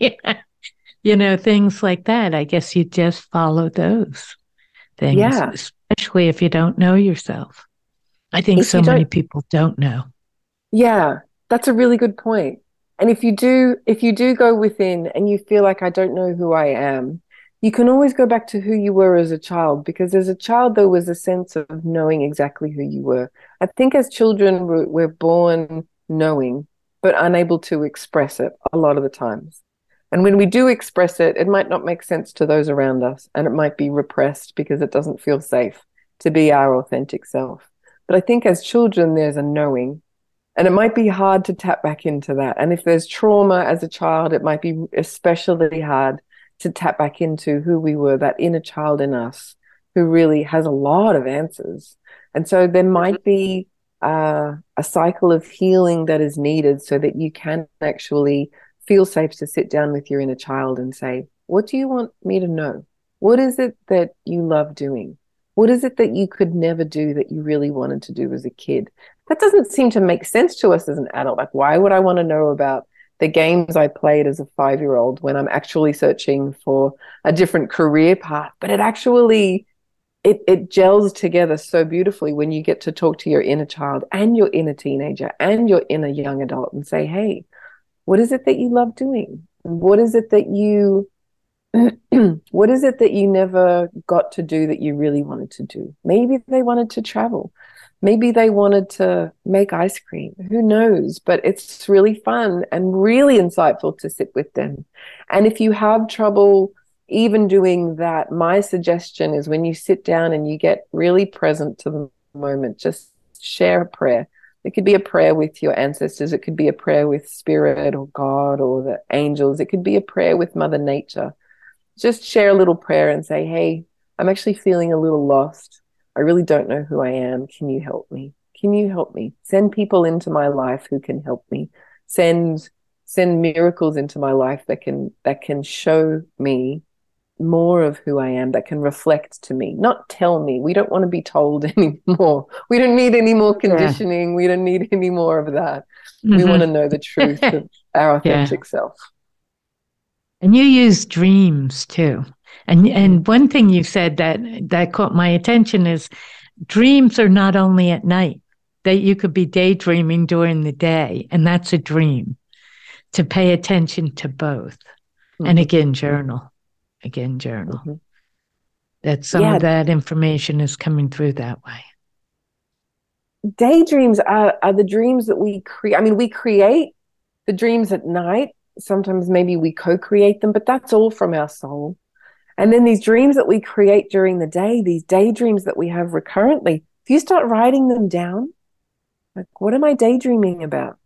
you know, things like that. I guess you just follow those things. Yeah especially if you don't know yourself. I think if so many people don't know. Yeah, that's a really good point. And if you do, if you do go within and you feel like I don't know who I am, you can always go back to who you were as a child because as a child there was a sense of knowing exactly who you were. I think as children we're, born knowing but unable to express it a lot of the times. And when we do express it, it might not make sense to those around us and it might be repressed because it doesn't feel safe to be our authentic self. But I think as children, there's a knowing and it might be hard to tap back into that. And if there's trauma as a child, it might be especially hard to tap back into who we were, that inner child in us who really has a lot of answers. And so there might be uh, a cycle of healing that is needed so that you can actually feel safe to sit down with your inner child and say, What do you want me to know? What is it that you love doing? What is it that you could never do that you really wanted to do as a kid? That doesn't seem to make sense to us as an adult. Like, why would I want to know about the games I played as a five year old when I'm actually searching for a different career path? But it actually it, it gels together so beautifully when you get to talk to your inner child and your inner teenager and your inner young adult and say, hey, what is it that you love doing? What is it that you what is it that you never got to do that you really wanted to do? Maybe they wanted to travel. Maybe they wanted to make ice cream. Who knows? But it's really fun and really insightful to sit with them. And if you have trouble even doing that, my suggestion is when you sit down and you get really present to the moment, just share a prayer it could be a prayer with your ancestors. It could be a prayer with spirit or God or the angels. It could be a prayer with Mother Nature. Just share a little prayer and say, Hey, I'm actually feeling a little lost. I really don't know who I am. Can you help me? Can you help me? Send people into my life who can help me. Send send miracles into my life that can that can show me more of who I am that can reflect to me, not tell me. We don't want to be told anymore. We don't need any more conditioning. Yeah. We don't need any more of that. Mm-hmm. We want to know the truth of our authentic yeah. self. And you use dreams too. And and one thing you said that that caught my attention is dreams are not only at night. That you could be daydreaming during the day, and that's a dream. To pay attention to both. Mm-hmm. And again, journal again journal. Mm-hmm. That some yeah. of that information is coming through that way. Daydreams are, are the dreams that we create. I mean, we create the dreams at night. Sometimes maybe we co create them, but that's all from our soul. And then these dreams that we create during the day, these daydreams that we have recurrently, if you start writing them down, like, what am I daydreaming about?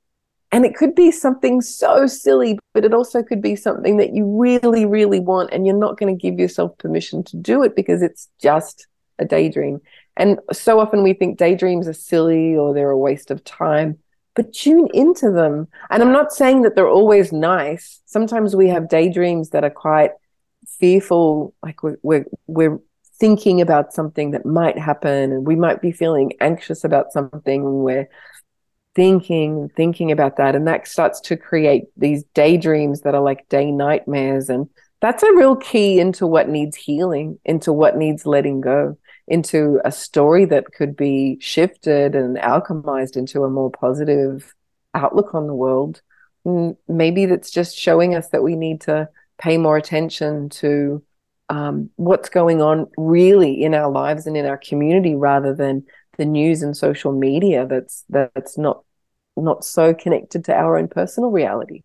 And it could be something so silly, but it also could be something that you really, really want, and you're not going to give yourself permission to do it because it's just a daydream. And so often we think daydreams are silly or they're a waste of time, but tune into them. And I'm not saying that they're always nice. Sometimes we have daydreams that are quite fearful, like we're, we're, we're thinking about something that might happen, and we might be feeling anxious about something, and we're thinking, thinking about that. And that starts to create these daydreams that are like day nightmares. And that's a real key into what needs healing, into what needs letting go, into a story that could be shifted and alchemized into a more positive outlook on the world. maybe that's just showing us that we need to pay more attention to um, what's going on really in our lives and in our community rather than the news and social media that's that's not not so connected to our own personal reality.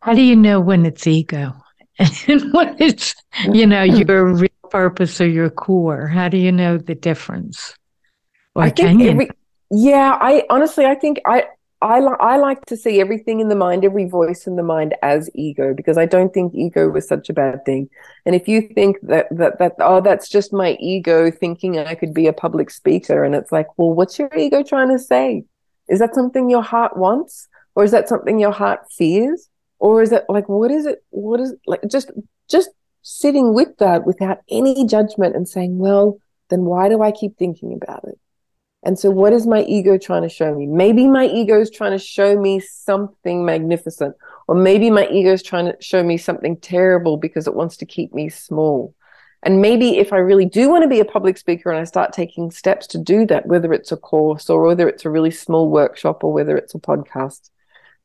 How do you know when it's ego and when it's you know your real purpose or your core? How do you know the difference? Or I think every, yeah, I honestly I think I I, li- I like to see everything in the mind, every voice in the mind as ego, because I don't think ego was such a bad thing. And if you think that, that, that, oh, that's just my ego thinking I could be a public speaker, and it's like, well, what's your ego trying to say? Is that something your heart wants? Or is that something your heart fears? Or is it like, what is it? What is like, just, just sitting with that without any judgment and saying, well, then why do I keep thinking about it? And so, what is my ego trying to show me? Maybe my ego is trying to show me something magnificent, or maybe my ego is trying to show me something terrible because it wants to keep me small. And maybe if I really do want to be a public speaker and I start taking steps to do that, whether it's a course or whether it's a really small workshop or whether it's a podcast,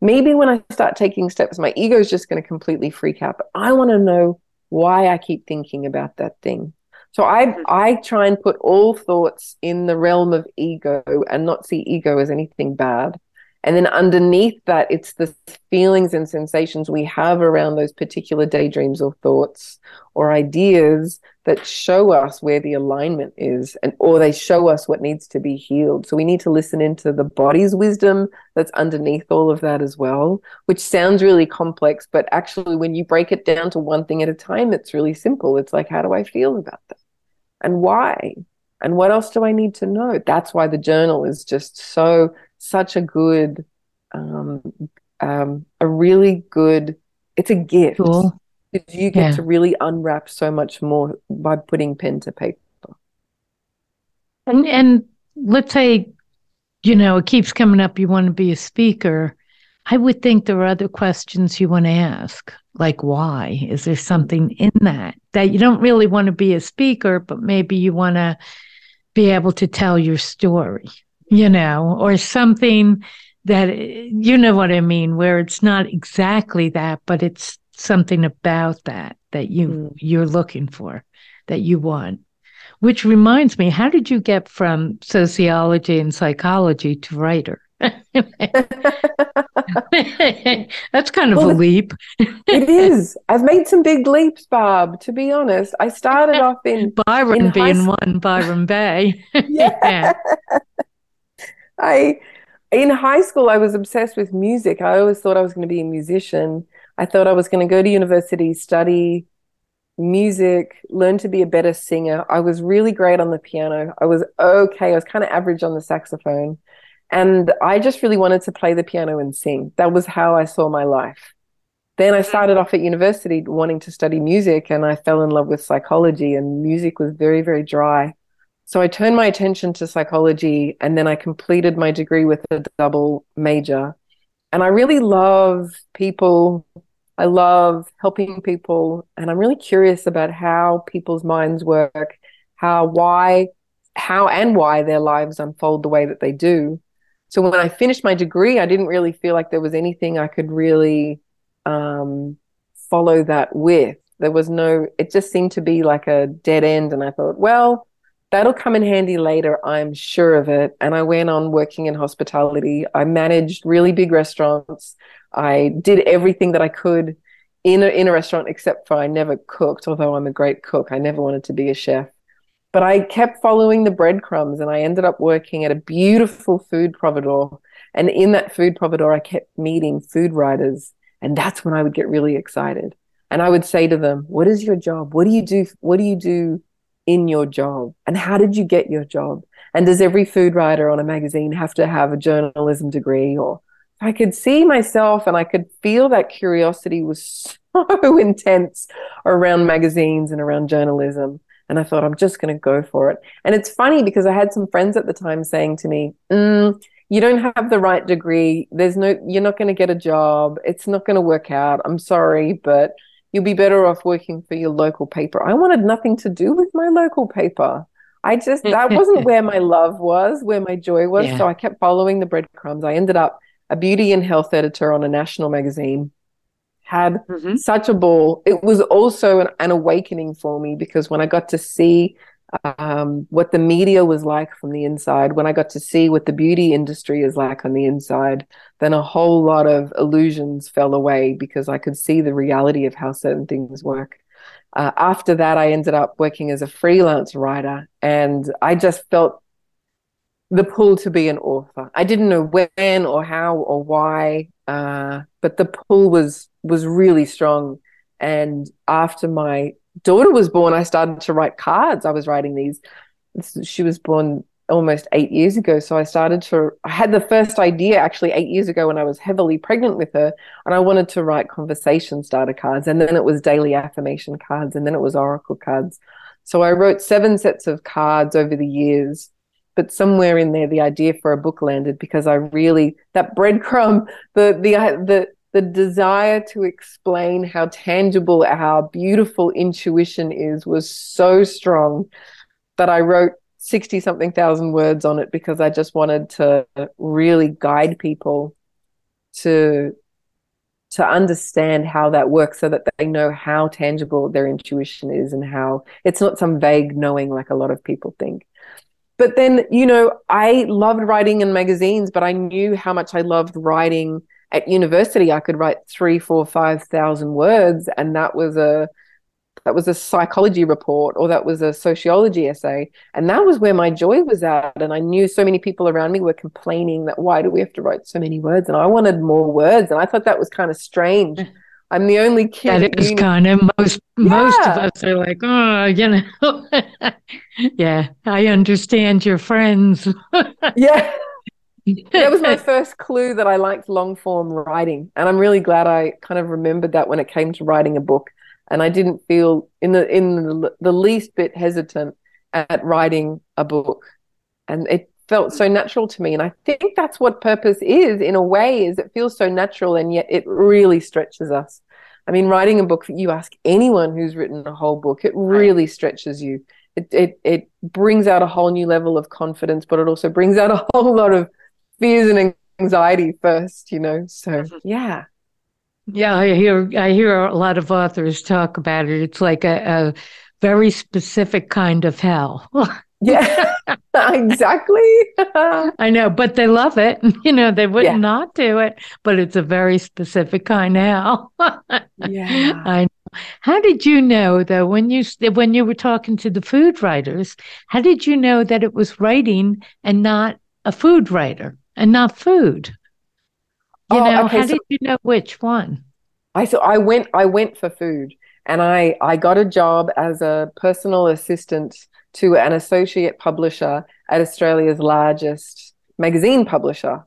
maybe when I start taking steps, my ego is just going to completely freak out. But I want to know why I keep thinking about that thing. So I mm-hmm. I try and put all thoughts in the realm of ego and not see ego as anything bad. And then underneath that, it's the feelings and sensations we have around those particular daydreams or thoughts or ideas that show us where the alignment is and or they show us what needs to be healed. So we need to listen into the body's wisdom that's underneath all of that as well, which sounds really complex, but actually when you break it down to one thing at a time, it's really simple. It's like, how do I feel about that? and why and what else do i need to know that's why the journal is just so such a good um, um, a really good it's a gift. Cool. because you get yeah. to really unwrap so much more by putting pen to paper. And and let's say you know it keeps coming up you want to be a speaker. I would think there are other questions you want to ask like why? Is there something in that that you don't really want to be a speaker but maybe you want to be able to tell your story you know or something that you know what i mean where it's not exactly that but it's something about that that you mm. you're looking for that you want which reminds me how did you get from sociology and psychology to writer That's kind of well, a leap. it is. I've made some big leaps, Barb to be honest. I started off in Byron in being one, Byron Bay. yeah. I in high school I was obsessed with music. I always thought I was going to be a musician. I thought I was going to go to university, study music, learn to be a better singer. I was really great on the piano. I was okay. I was kind of average on the saxophone. And I just really wanted to play the piano and sing. That was how I saw my life. Then I mm-hmm. started off at university wanting to study music, and I fell in love with psychology, and music was very, very dry. So I turned my attention to psychology, and then I completed my degree with a double major. And I really love people. I love helping people, and I'm really curious about how people's minds work, how, why, how, and why their lives unfold the way that they do. So when I finished my degree, I didn't really feel like there was anything I could really um, follow that with. There was no, it just seemed to be like a dead end. And I thought, well, that'll come in handy later. I'm sure of it. And I went on working in hospitality. I managed really big restaurants. I did everything that I could in a, in a restaurant, except for I never cooked, although I'm a great cook. I never wanted to be a chef. But I kept following the breadcrumbs and I ended up working at a beautiful food providore. And in that food providore, I kept meeting food writers. And that's when I would get really excited. And I would say to them, What is your job? What do you do? What do you do in your job? And how did you get your job? And does every food writer on a magazine have to have a journalism degree? Or I could see myself and I could feel that curiosity was so intense around magazines and around journalism. And I thought, I'm just going to go for it. And it's funny because I had some friends at the time saying to me, mm, you don't have the right degree. There's no, you're not going to get a job. It's not going to work out. I'm sorry, but you'll be better off working for your local paper. I wanted nothing to do with my local paper. I just, that wasn't where my love was, where my joy was. Yeah. So I kept following the breadcrumbs. I ended up a beauty and health editor on a national magazine. had mm-hmm. such a ball. It was also an, an, awakening for me because when I got to see um, what the media was like from the inside, when I got to see what the beauty industry is like on the inside, then a whole lot of illusions fell away because I could see the reality of how certain things work. Uh, after that, I ended up working as a freelance writer, and I just felt the pull to be an author. I didn't know when or how or why, uh, but the pull was was really strong. And after my daughter was born, I started to write cards. I was writing these. She was born almost eight years ago. So I started to, I had the first idea actually eight years ago when I was heavily pregnant with her. And I wanted to write conversation starter cards. And then it was daily affirmation cards. And then it was oracle cards. So I wrote seven sets of cards over the years. But somewhere in there, the idea for a book landed because I really, that breadcrumb, the, the, the, the desire to explain how tangible our beautiful intuition is was so strong that I wrote 60 something thousand words on it because I just wanted to really guide people to to understand how that works so that they know how tangible their intuition is and how it's not some vague knowing like a lot of people think. But then, you know, I loved writing in magazines, but I knew how much I loved writing at university. I could write three, four, five thousand words, and that was a that was a psychology report or that was a sociology essay and that was where my joy was at and i knew so many people around me were complaining that why do we have to write so many words and i wanted more words and i thought that was kind of strange mm. i'm the only kid that is kind of most yeah. most of us are like oh you know yeah i understand your friends yeah that was my first clue that I liked long form writing. And I'm really glad I kind of remembered that when it came to writing a book and I didn't feel in the in the, the least bit hesitant at writing a book, and it felt so natural to me. And I think that's what purpose is in a way is it feels so natural and yet it really stretches us. I mean, writing a book, you ask anyone who's written a whole book, it really stretches you. It, it, it brings out a whole new level of confidence, but it also brings out a whole lot of fears and anxiety first, you know? So, mm-hmm. yeah. Yeah, I hear I hear a lot of authors talk about it. It's like a, a very specific kind of hell. yeah, exactly. I know, but they love it. You know, they would yeah. not do it, but it's a very specific kind of hell. yeah, I know. How did you know though when you when you were talking to the food writers? How did you know that it was writing and not a food writer and not food? You oh, know, okay, how so did you know which one? I so I went I went for food and I I got a job as a personal assistant to an associate publisher at Australia's largest magazine publisher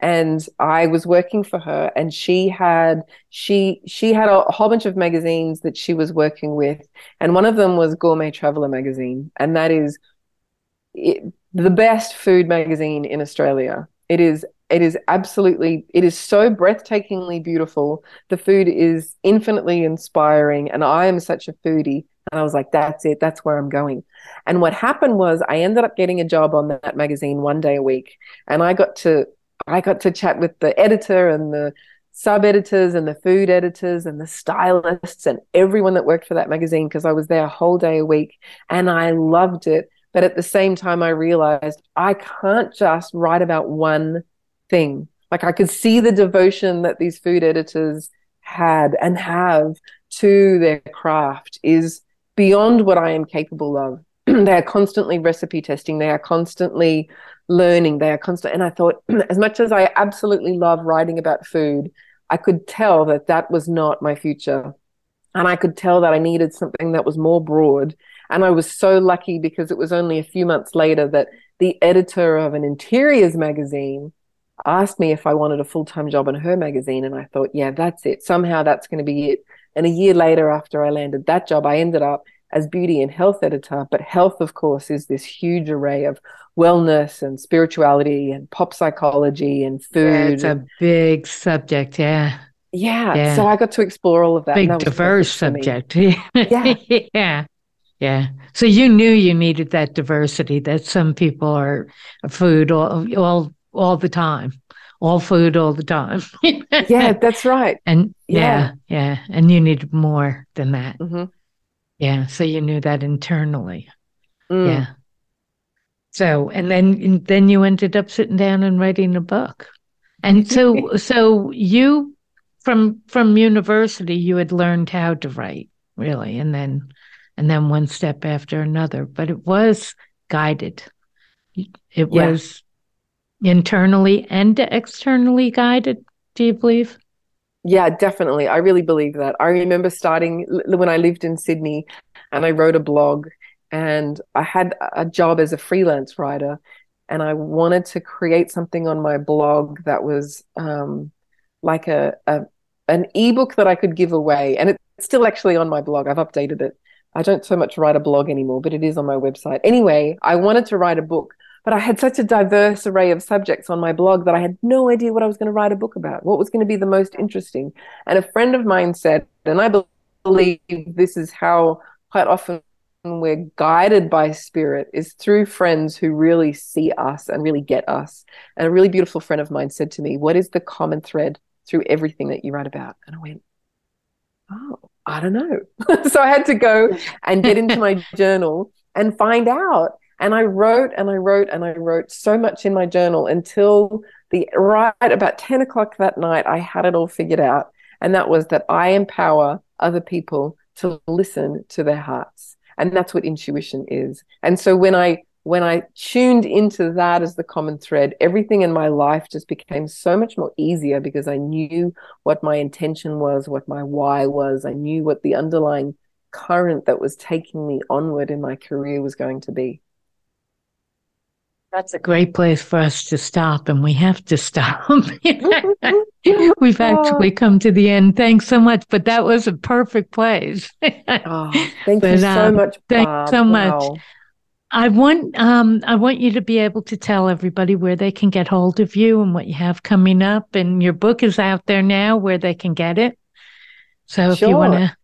and I was working for her and she had she she had a, a whole bunch of magazines that she was working with and one of them was Gourmet Traveller magazine and that is it, the best food magazine in Australia. It is it is absolutely, it is so breathtakingly beautiful. The food is infinitely inspiring. And I am such a foodie. And I was like, that's it. That's where I'm going. And what happened was I ended up getting a job on that magazine one day a week. And I got to, I got to chat with the editor and the sub editors and the food editors and the stylists and everyone that worked for that magazine because I was there a whole day a week and I loved it. But at the same time, I realized I can't just write about one thing. Like I could see the devotion that these food editors had and have to their craft is beyond what I am capable of. they are constantly recipe testing, they are constantly learning, they are constant. And I thought, as much as I absolutely love writing about food, I could tell that that was not my future. And I could tell that I needed something that was more broad. And I was so lucky because it was only a few months later that the editor of an interiors magazine asked me if I wanted a full time job in her magazine. And I thought, yeah, that's it. Somehow that's going to be it. And a year later, after I landed that job, I ended up as beauty and health editor. But health, of course, is this huge array of wellness and spirituality and pop psychology and food. Yeah, it's a big subject. Yeah. Yeah. yeah. So I got to explore all of that. Big, diverse subject. yeah. yeah. Yeah. So you knew you needed that diversity that some people are food all, all all the time, all food all the time. yeah, that's right. And yeah, yeah, yeah. and you needed more than that. Mhm. Yeah, so you knew that internally. Mm. Yeah. So, and then and then you ended up sitting down and writing a book. And so so you from from university you had learned how to write, really, and then and then one step after another, but it was guided. It Yeah. was internally and externally guided, do you believe? Yeah, definitely. I really believe that. I remember starting when I lived in Sydney and I wrote a blog and I had a job as a freelance writer and I wanted to create something on my blog that was um, like a, a an ebook that I could give away. And it's still actually on my blog. I've updated it. I don't so much write a blog anymore, but it is on my website. Anyway, I wanted to write a book, but I had such a diverse array of subjects on my blog that I had no idea what I was going to write a book about, what was going to be the most interesting. And a friend of mine said, and I believe this is how quite often we're guided by spirit is through friends who really see us and really get us. And a really beautiful friend of mine said to me, What is the common thread through everything that you write about? And I went, Oh, I don't know. so I had to go and get into my journal and find out. And I wrote and I wrote and I wrote so much in my journal until the right about 10 o'clock that night, I had it all figured out. And that was that I empower other people to listen to their hearts. And that's what intuition is. And so when I when I tuned into that as the common thread, everything in my life just became so much more easier because I knew what my intention was, what my why was. I knew what the underlying current that was taking me onward in my career was going to be. That's a great place for us to stop, and we have to stop. We've actually come to the end. Thanks so much, but that was a perfect place. Oh, thank But, you so um, much. thank Barb. so much. Wow. I want um I want you to be able to tell everybody where they can get hold of you and what you have coming up. And your book is out there now where they can get it. So if you want to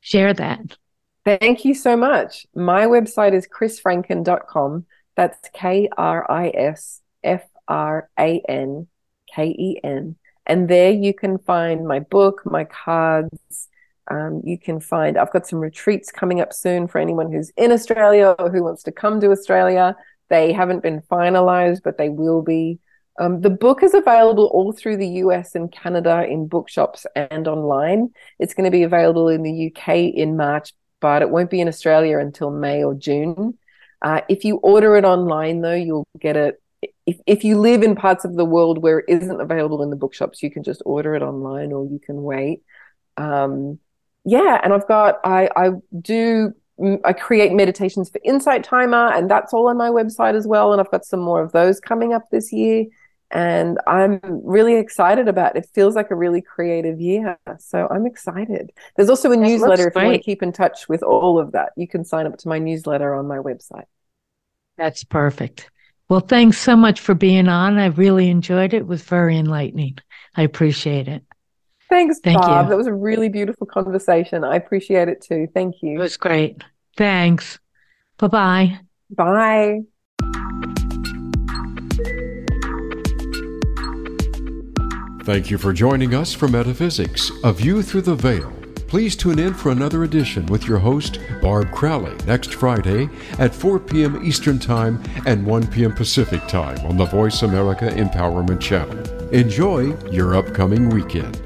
share that. Thank you so much. My website is krisfranken.com. That's K R I S F R A N K E N. And there you can find my book, my cards. Um, you can find, I've got some retreats coming up soon for anyone who's in Australia or who wants to come to Australia. They haven't been finalized, but they will be. Um, the book is available all through the US and Canada in bookshops and online. It's going to be available in the UK in March, but it won't be in Australia until May or June. Uh, if you order it online, though, you'll get it. If, if you live in parts of the world where it isn't available in the bookshops, you can just order it online or you can wait. Um, yeah, and I've got, I, I do, mm, I create meditations for Insight Timer, and that's all on my website as well. And I've got some more of those coming up this year. And I'm really excited about it. It feels like a really creative year. So I'm excited. There's also a looks newsletter if you want to keep in touch with all of that. You can sign up to my newsletter on my website. That's perfect. Well, thanks so much for being on. I really enjoyed it. It was very enlightening. I appreciate it. Thanks, Thank Barb. you. That was a really beautiful conversation. I appreciate it too. Thank you. It was great. Thanks. Bye bye. Bye. Thank you for joining us for Metaphysics, A View Through the Veil. Please tune in for another edition with your host, Barb Crowley, next Friday at 4 p.m. Eastern Time and 1 p.m. Pacific Time on the Voice America Empowerment Channel. Enjoy your upcoming weekend.